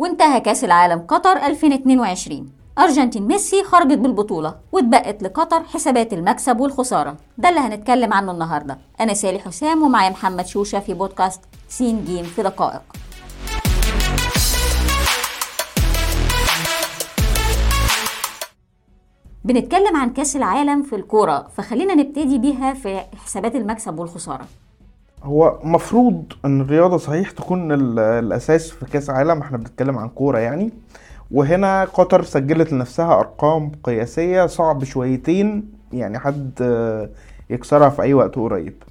وانتهى كأس العالم قطر 2022 أرجنتين ميسي خرجت بالبطولة واتبقت لقطر حسابات المكسب والخسارة. ده اللي هنتكلم عنه النهاردة. أنا سالي حسام ومعايا محمد شوشة في بودكاست سين جيم في دقائق. بنتكلم عن كأس العالم في الكورة فخلينا نبتدي بيها في حسابات المكسب والخسارة. هو مفروض إن الرياضة صحيح تكون ال- الأساس في كأس عالم إحنا بنتكلم عن كورة يعني. وهنا قطر سجلت لنفسها أرقام قياسية صعب شويتين يعني حد يكسرها في أي وقت قريب.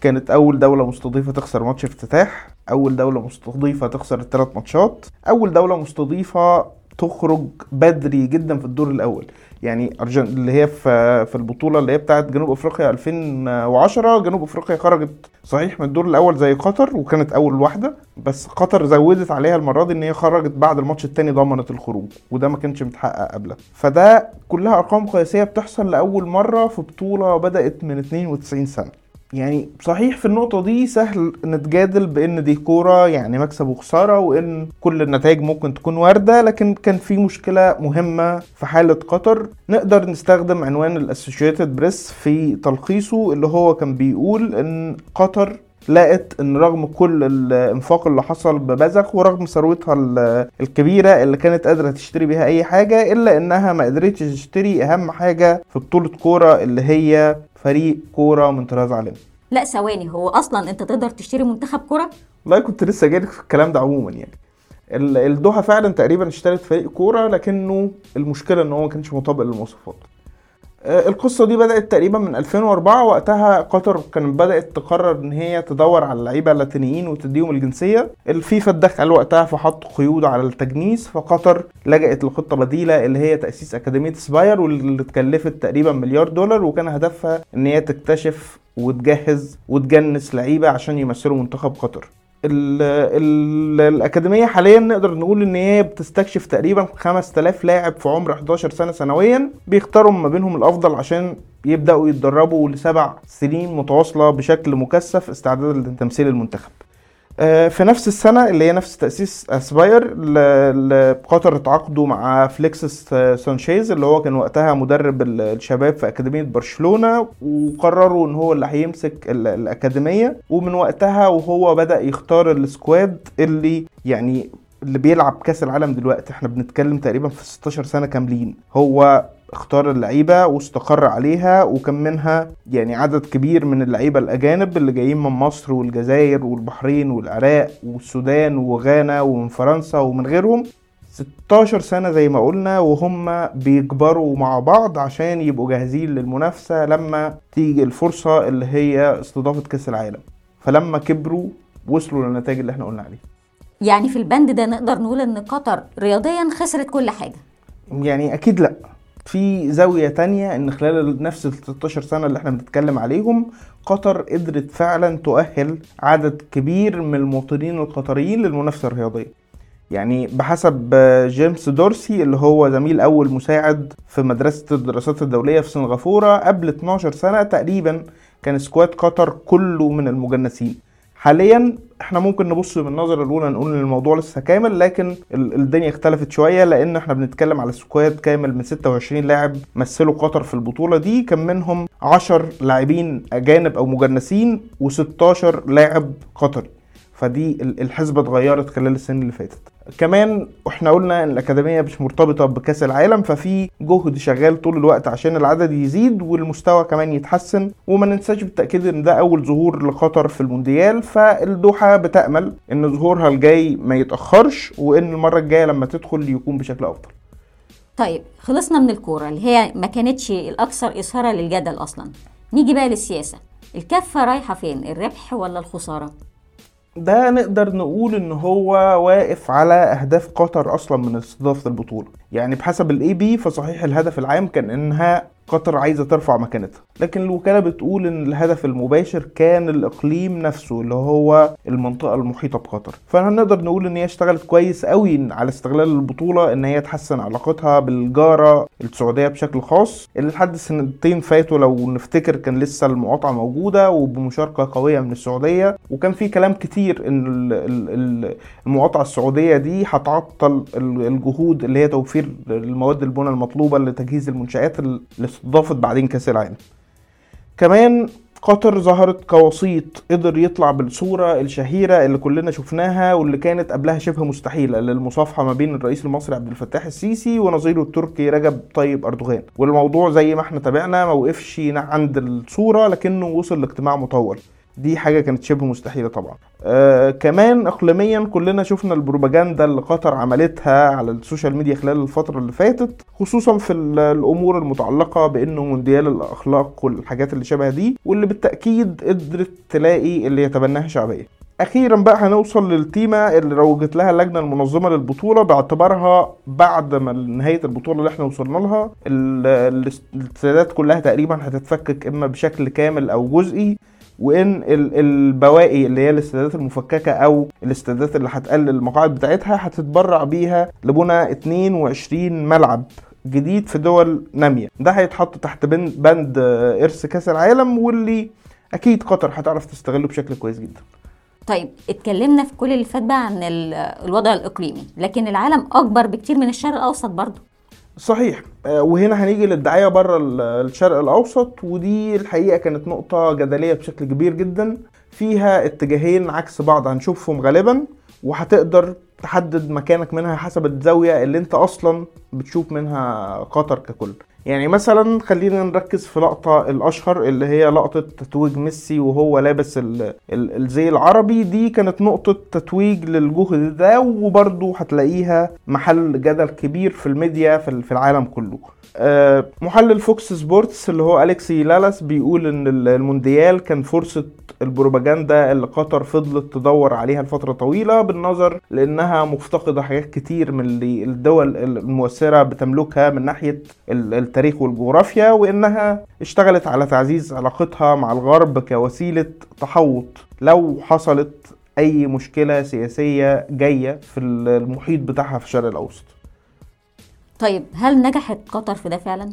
كانت أول دولة مستضيفة تخسر ماتش افتتاح أول دولة مستضيفة تخسر الثلاث ماتشات أول دولة مستضيفة تخرج بدري جدا في الدور الأول. يعني أرجن... اللي هي في في البطولة اللي هي بتاعت جنوب أفريقيا 2010 جنوب أفريقيا خرجت صحيح من الدور الأول زي قطر وكانت أول واحدة بس قطر زودت عليها المرة دي إن هي خرجت بعد الماتش التاني ضمنت الخروج وده ما كانش متحقق قبلها. فده كلها أرقام قياسية بتحصل لأول مرة في بطولة بدأت من 92 سنة. يعني صحيح في النقطة دي سهل نتجادل بإن دي كورة يعني مكسب وخسارة وإن كل النتائج ممكن تكون واردة لكن كان في مشكلة مهمة في حالة قطر. نقدر نستخدم عنوان الاسوشيتد بريس في تلخيصه اللي هو كان بيقول إن قطر لقت إن رغم كل الإنفاق اللي حصل ببذخ ورغم ثروتها ال- الكبيرة اللي كانت قادرة تشتري بيها أي حاجة إلا إنها ما قدرتش تشتري أهم حاجة في بطولة كورة اللي هي فريق كورة من طراز عالمي لا ثواني. هو أصلا أنت تقدر تشتري منتخب كرة؟ والله كنت لسه جايلك في الكلام ده عموما يعني. ال- الدوحة فعلا تقريبا اشترت فريق كورة لكنه المشكلة إن هو ما كانش مطابق للمواصفات. آه، القصة دي بدأت تقريبا من 2004 وقتها قطر كانت بدأت تقرر إن هي تدور على اللعيبة اللاتينيين وتديهم الجنسية. الفيفا اتدخل وقتها فحط قيود على التجنيس فقطر لجأت لخطة بديلة اللي هي تأسيس أكاديمية سباير واللي اتكلفت تقريبا مليار دولار وكان هدفها إن هي تكتشف وتجهز وتجنس لعيبة عشان يمثلوا منتخب قطر. ال ال الأكاديمية حاليا نقدر نقول إن هي بتستكشف تقريبا 5000 لاعب في عمر 11 سنة سنويا بيختاروا ما بينهم الأفضل عشان يبدأوا يتدربوا لسبع سنين متواصلة بشكل مكثف استعدادا لتمثيل المنتخب. آه، في نفس السنة اللي هي نفس تأسيس ل- قطر اتعاقدوا مع فليكسس سانشيز اللي هو كان وقتها مدرب ال- الشباب في أكاديمية برشلونة وقرروا إن هو اللي هيمسك ال- الأكاديمية. ومن وقتها وهو بدأ يختار ال squad اللي يعني اللي بيلعب كأس العالم دلوقتي إحنا بنتكلم تقريبا في 16 سنة كاملين. هو اختار اللعيبة واستقر عليها وكان منها يعني عدد كبير من اللعيبة الأجانب اللي جايين من مصر والجزائر والبحرين والعراق والسودان وغانا ومن فرنسا ومن غيرهم. 16 سنة زي ما قلنا وهم بيكبروا مع بعض عشان يبقوا جاهزين للمنافسة لما تيجي الفرصة اللي هي استضافة كأس العالم. فلما كبروا وصلوا للنتائج اللي إحنا قلنا عليها. يعني في البند ده نقدر نقول إن قطر رياضيا خسرت كل حاجة. يعني أكيد لأ. في زاوية تانية إن خلال نفس ال 16 سنة اللي إحنا بنتكلم عليهم قطر قدرت فعلا تؤهل عدد كبير من المواطنين القطريين للمنافسة الرياضية. يعني بحسب جيمس دورسي اللي هو زميل أول مساعد في مدرسة الدراسات الدولية في سنغافورة قبل 12 سنة تقريبا كان squad قطر كله من المجنسين. حاليا إحنا ممكن نبص من النظرة الأولى نقول إن الموضوع لسه كامل لكن ال- الدنيا اختلفت شوية لأن إحنا بنتكلم على squad كامل من 26 لاعب مثلوا قطر في البطولة دي كان منهم 10 لاعبين أجانب أو مجنسين و16 لاعب قطري. فدي ال- الحسبة اتغيرت خلال السنين اللي فاتت. كمان إحنا قلنا إن الأكاديمية مش مرتبطة بكأس العالم ففي جهد شغال طول الوقت عشان العدد يزيد والمستوى كمان يتحسن وما ننساش بالتأكيد إن ده أول ظهور لقطر في المونديال. فالدوحة بتأمل إن ظهورها الجاي ما يتأخرش وإن المرة الجاية لما تدخل يكون بشكل أفضل. طيب خلصنا من الكورة اللي هي ما كانتش الأكثر إثارة للجدل أصلا. نيجي بقى للسياسة. الكفة رايحة فين؟ الربح ولا الخسارة؟ ده نقدر نقول إن هو واقف على أهداف قطر أصلا من استضافة البطولة. يعني بحسب ال AP فصحيح الهدف العام كان إنها قطر عايزة ترفع مكانتها. لكن الوكالة بتقول إن الهدف المباشر كان الإقليم نفسه اللي هو المنطقة المحيطة بقطر. فهنقدر نقول إن هي اشتغلت كويس قوي على استغلال البطولة إن هي تحسن علاقتها بالجارة السعودية بشكل خاص اللي لحد سنتين فاتوا لو نفتكر كان لسه المقاطعة موجودة وبمشاركة قوية من السعودية. وكان في كلام كتير إن ال- ال- ال- المقاطعة السعودية دي هتعطل ال- الجهود اللي هي توفير المواد البناء المطلوبة لتجهيز المنشآت اللي استضافت بعدين كأس العالم. كمان قطر ظهرت كوسيط قدر يطلع بالصورة الشهيرة اللي كلنا شفناها واللي كانت قبلها شبه مستحيلة للمصافحة ما بين الرئيس المصري عبد الفتاح السيسي ونظيره التركي رجب طيب أردوغان. والموضوع زي ما إحنا تابعنا ما وقفش عند الصورة لكنه وصل لاجتماع مطول. دي حاجة كانت شبه مستحيلة طبعا. آه كمان اقليميا كلنا شفنا البروباجندا اللي قطر عملتها على ال social media خلال الفترة اللي فاتت خصوصا في ال- الأمور المتعلقة بأنه مونديال الأخلاق والحاجات اللي شبه دي واللي بالتأكيد قدرت تلاقي اللي يتبناها شعبية. أخيرا بقى هنوصل للتيمة اللي روجت لها اللجنة المنظمة للبطولة باعتبارها بعد ما نهاية البطولة اللي إحنا وصلنا لها ال- ال- الاستادات كلها تقريبا هتتفكك إما بشكل كامل أو جزئي وإن ال- البواقي اللي هي الاستادات المفككة أو الاستادات اللي هتقلل المقاعد بتاعتها هتتبرع بيها لبنى 22 ملعب جديد في دول نامية. ده هيتحط تحت بن- بند إرث كأس العالم واللي أكيد قطر هتعرف تستغله بشكل كويس جدا. طيب اتكلمنا في كل اللي فات بقى عن ال- الوضع الإقليمي لكن العالم أكبر بكتير من الشرق الأوسط برضه صحيح. آه، وهنا هنيجي للدعاية بره ال- الشرق الأوسط ودي الحقيقة كانت نقطة جدلية بشكل كبير جدا. فيها اتجاهين عكس بعض هنشوفهم غالبا وهتقدر تحدد مكانك منها حسب الزاوية اللي انت أصلا بتشوف منها قطر ككل. يعني مثلا خلينا نركز في لقطة الأشهر اللي هي لقطة تتويج ميسي وهو لابس ال- ال- الزي العربي. دي كانت نقطة تتويج للجهد ده وبرضه هتلاقيها محل جدل كبير في الميديا في ال- في العالم كله. آه، محلل فوكس سبورتس اللي هو أليكسي لالاس بيقول إن ال- المونديال كان فرصة البروباجندا اللي قطر فضلت تدور عليها لفترة طويلة بالنظر لأنها مفتقدة حاجات كتير من اللي الدول المؤثرة بتملكها من ناحية التاريخ والجغرافيا وإنها اشتغلت على تعزيز علاقتها مع الغرب كوسيلة تحوط. لو حصلت أي مشكلة سياسية جاية في المحيط بتاعها في الشرق الأوسط. طيب هل نجحت قطر في ده فعلا؟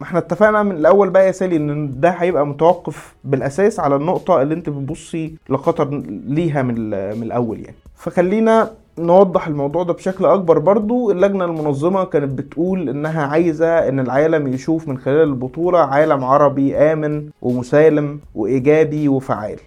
ما إحنا اتفقنا من الأول بقى يا سالي إن ده هيبقى متوقف بالأساس على النقطة اللي أنت بتبصي لقطر ليها من من الأول يعني. فخلينا نوضح الموضوع ده بشكل أكبر. برضو اللجنة المنظمة كانت بتقول إنها عايزة إن العالم يشوف من خلال البطولة عالم عربي آمن ومسالم وإيجابي وفعال.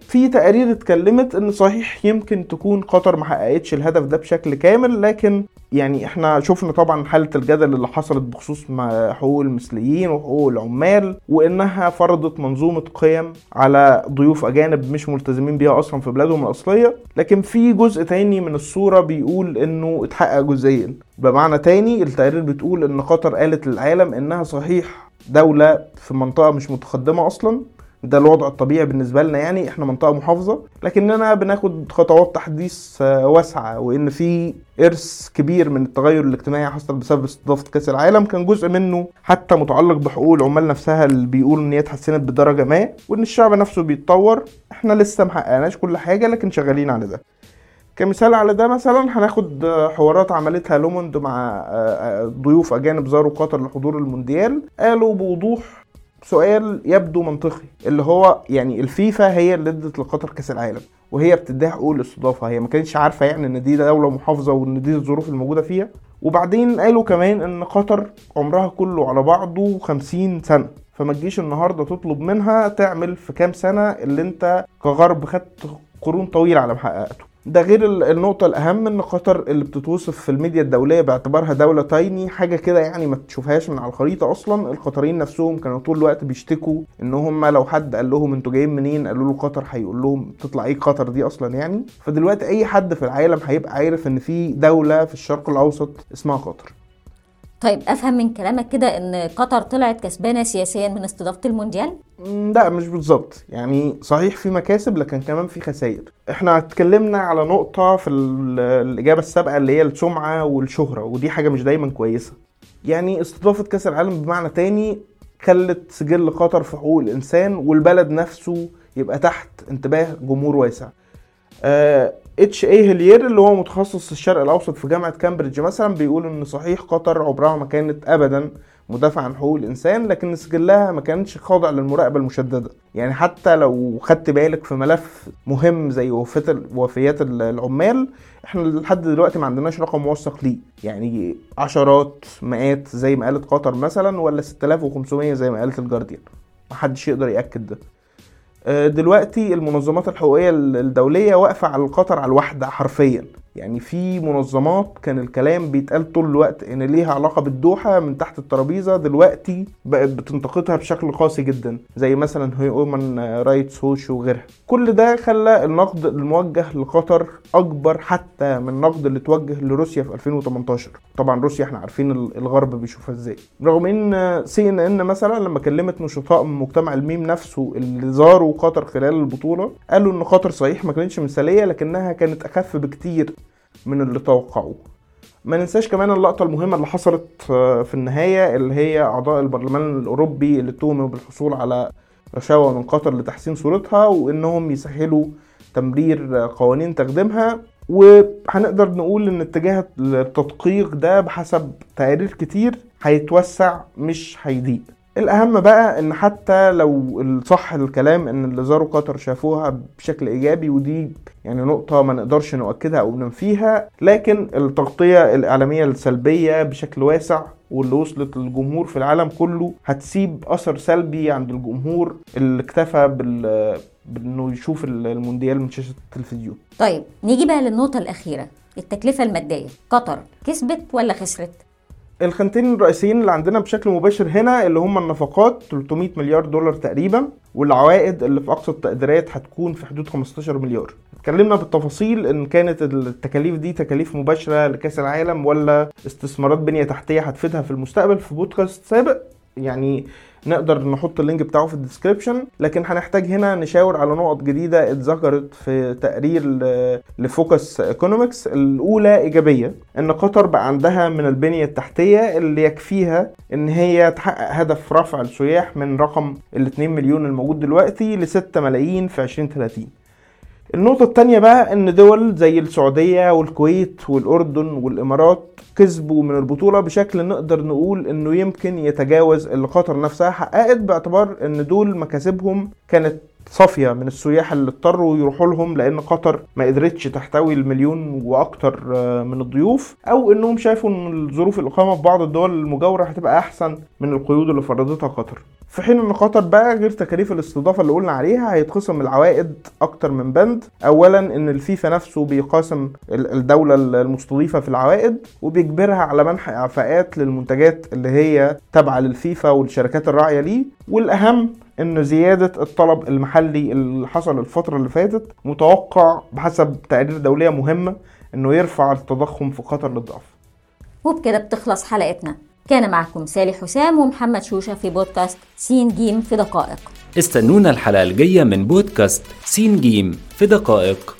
في تقارير اتكلمت إن صحيح يمكن تكون قطر ما حققتش الهدف ده بشكل كامل لكن يعني إحنا شفنا طبعا حالة الجدل اللي حصلت بخصوص حقوق المثليين وحقوق العمال وإنها فرضت منظومة قيم على ضيوف أجانب مش ملتزمين بيها أصلا في بلادهم الأصلية. لكن في جزء تاني من الصورة بيقول إنه اتحقق جزئيا. بمعنى تاني التقارير بتقول إن قطر قالت للعالم إنها صحيح دولة في منطقة مش متقدمة أصلا. ده الوضع الطبيعي بالنسبة لنا يعني إحنا منطقة محافظة. لكننا بناخد خطوات تحديث آه، واسعة وإن في إرث كبير من التغير الاجتماعي حصل بسبب استضافة كأس العالم. كان جزء منه حتى متعلق بحقوق العمال نفسها اللي بيقول إن هي اتحسنت بدرجة ما وإن الشعب نفسه بيتطور. إحنا لسه محققناش كل حاجة لكن شغالين على ده. كمثال على ده مثلا هناخد آه، حوارات عملتها لوموند مع آه، ضيوف أجانب زاروا قطر لحضور المونديال. قالوا بوضوح سؤال يبدو منطقي اللي هو يعني الفيفا هي اللي ادت لقطر كأس العالم وهي بتديها حقوق الاستضافة هي ما كانتش عارفة يعني إن دي دولة محافظة وإن دي الظروف الموجودة فيها. وبعدين قالوا كمان إن قطر عمرها كله على بعضه 50 سنة فما تجيش النهارده تطلب منها تعمل في كام سنة اللي أنت كغرب خدت قرون طويلة على ما حققته ده غير ال- النقطة الأهم إن قطر اللي بتتوصف في الميديا الدولية باعتبارها دولة تايني حاجة كده يعني ما تشوفهاش من على الخريطة أصلا. القطريين نفسهم كانوا طول الوقت بيشتكوا إن هم لو حد قال لهم أنتوا جايين منين قالوا له قطر هيقول لهم تطلع إيه قطر دي أصلا يعني. فدلوقتي أي حد في العالم هيبقى عارف إن في دولة في الشرق الأوسط اسمها قطر. طيب أفهم من كلامك كده إن قطر طلعت كسبانة سياسيا من استضافة المونديال؟ لا مش بالظبط. يعني صحيح في مكاسب لكن كمان في خسائر. إحنا اتكلمنا على نقطة في ال- الإجابة السابقة اللي هي السمعة والشهرة ودي حاجة مش دايما كويسة. يعني استضافة كأس العالم بمعنى تاني خلت سجل قطر في حقوق الإنسان والبلد نفسه يبقى تحت انتباه جمهور واسع. اتش اي هيلير اللي هو متخصص الشرق الأوسط في جامعة كامبريدج مثلا بيقول إن صحيح قطر عمرها ما كانت ابدا مدافع عن حقوق الإنسان لكن سجلها ما كانتش خاضع للمراقبة المشددة. يعني حتى لو خدت بالك في ملف مهم زي وفيات العمال إحنا لحد دلوقتي ما عندناش رقم موثق ليه. يعني عشرات مئات زي ما قالت قطر مثلا ولا 6500 زي ما قالت الجارديان. محدش يقدر يأكد ده. دلوقتي المنظمات الحقوقية الدولية واقفة على القطر على الوحده حرفيا. يعني في منظمات كان الكلام بيتقال طول الوقت إن ليها علاقة بالدوحة من تحت الترابيزة دلوقتي بقت بتنتقدها بشكل قاسي جدا زي مثلا هيومن رايتس ووش وغيرها. كل ده خلى النقد الموجه لقطر أكبر حتى من النقد اللي اتوجه لروسيا في 2018 طبعا روسيا إحنا عارفين الغرب بيشوفها إزاي. رغم إن سي ان ان مثلا لما كلمت نشطاء من مجتمع الميم نفسه اللي زاروا قطر خلال البطولة قالوا إن قطر صحيح ما كانتش مثالية لكنها كانت أخف بكتير. من اللي توقعوه. ما ننساش كمان اللقطة المهمة اللي حصلت آه، في النهاية اللي هي أعضاء البرلمان الأوروبي اللي اتهموا بالحصول على رشاوى من قطر لتحسين صورتها وإنهم يسهلوا تمرير قوانين تقديمها وهنقدر نقول إن اتجاه التدقيق ده بحسب تقارير كتير هيتوسع مش هيضيق. الأهم بقى إن حتى لو صح الكلام إن اللي زاروا قطر شافوها بشكل إيجابي ودي يعني نقطة ما نقدرش نؤكدها أو ننفيها لكن التغطية الإعلامية السلبية بشكل واسع واللي وصلت للجمهور في العالم كله هتسيب أثر سلبي عند الجمهور اللي اكتفى بال بإنه يشوف المونديال من شاشة التلفزيون. طيب نيجي بقى للنقطة الأخيرة التكلفة المادية قطر كسبت ولا خسرت؟ الخانتين الرئيسيين اللي عندنا بشكل مباشر هنا اللي هم النفقات 300 مليار دولار تقريبا والعوائد اللي في أقصى التقديرات هتكون في حدود 15 مليار. اتكلمنا بالتفاصيل إن كانت التكاليف دي تكاليف مباشرة لكأس العالم ولا استثمارات بنية تحتية هتفيدها في المستقبل في بودكاست سابق. يعني نقدر نحط ال link بتاعه في ال description لكن هنحتاج هنا نشاور على نقط جديدة اتذكرت في تقرير لفوكس ايكونومكس. الأولى إيجابية إن قطر بقى عندها من البنية التحتية اللي يكفيها إن هي تحقق هدف رفع السياح من رقم ال 2 مليون الموجود دلوقتي ل 6 ملايين في 2030 النقطة التانية بقى إن دول زي السعودية والكويت والأردن والإمارات كسبوا من البطولة بشكل نقدر نقول إنه يمكن يتجاوز اللي قطر نفسها حققت باعتبار إن دول مكاسبهم كانت صافية من السياح اللي اضطروا يروحوا لهم لأن قطر ما قدرتش تحتوي المليون وأكتر آه، من الضيوف أو إنهم شافوا إن ظروف الإقامة في بعض الدول المجاورة هتبقى أحسن من القيود اللي فرضتها قطر. في حين إن قطر بقى غير تكاليف الاستضافة اللي قلنا عليها هيتخصم العوائد أكتر من بند. اولا إن الفيفا نفسه بيقاسم الدولة المستضيفة في العوائد وبيجبرها على منح إعفاءات للمنتجات اللي هي تابعة للفيفا والشركات الراعية ليه. والأهم إن زيادة الطلب المحلي اللي حصل الفترة اللي فاتت متوقع بحسب تقارير دولية مهمة إنه يرفع التضخم في قطر للضعف. وبكده بتخلص حلقتنا. كان معكم سالي حسام ومحمد شوشة في بودكاست سين جيم في دقائق. استنونا الحلقة الجاية من بودكاست سين جيم في دقائق.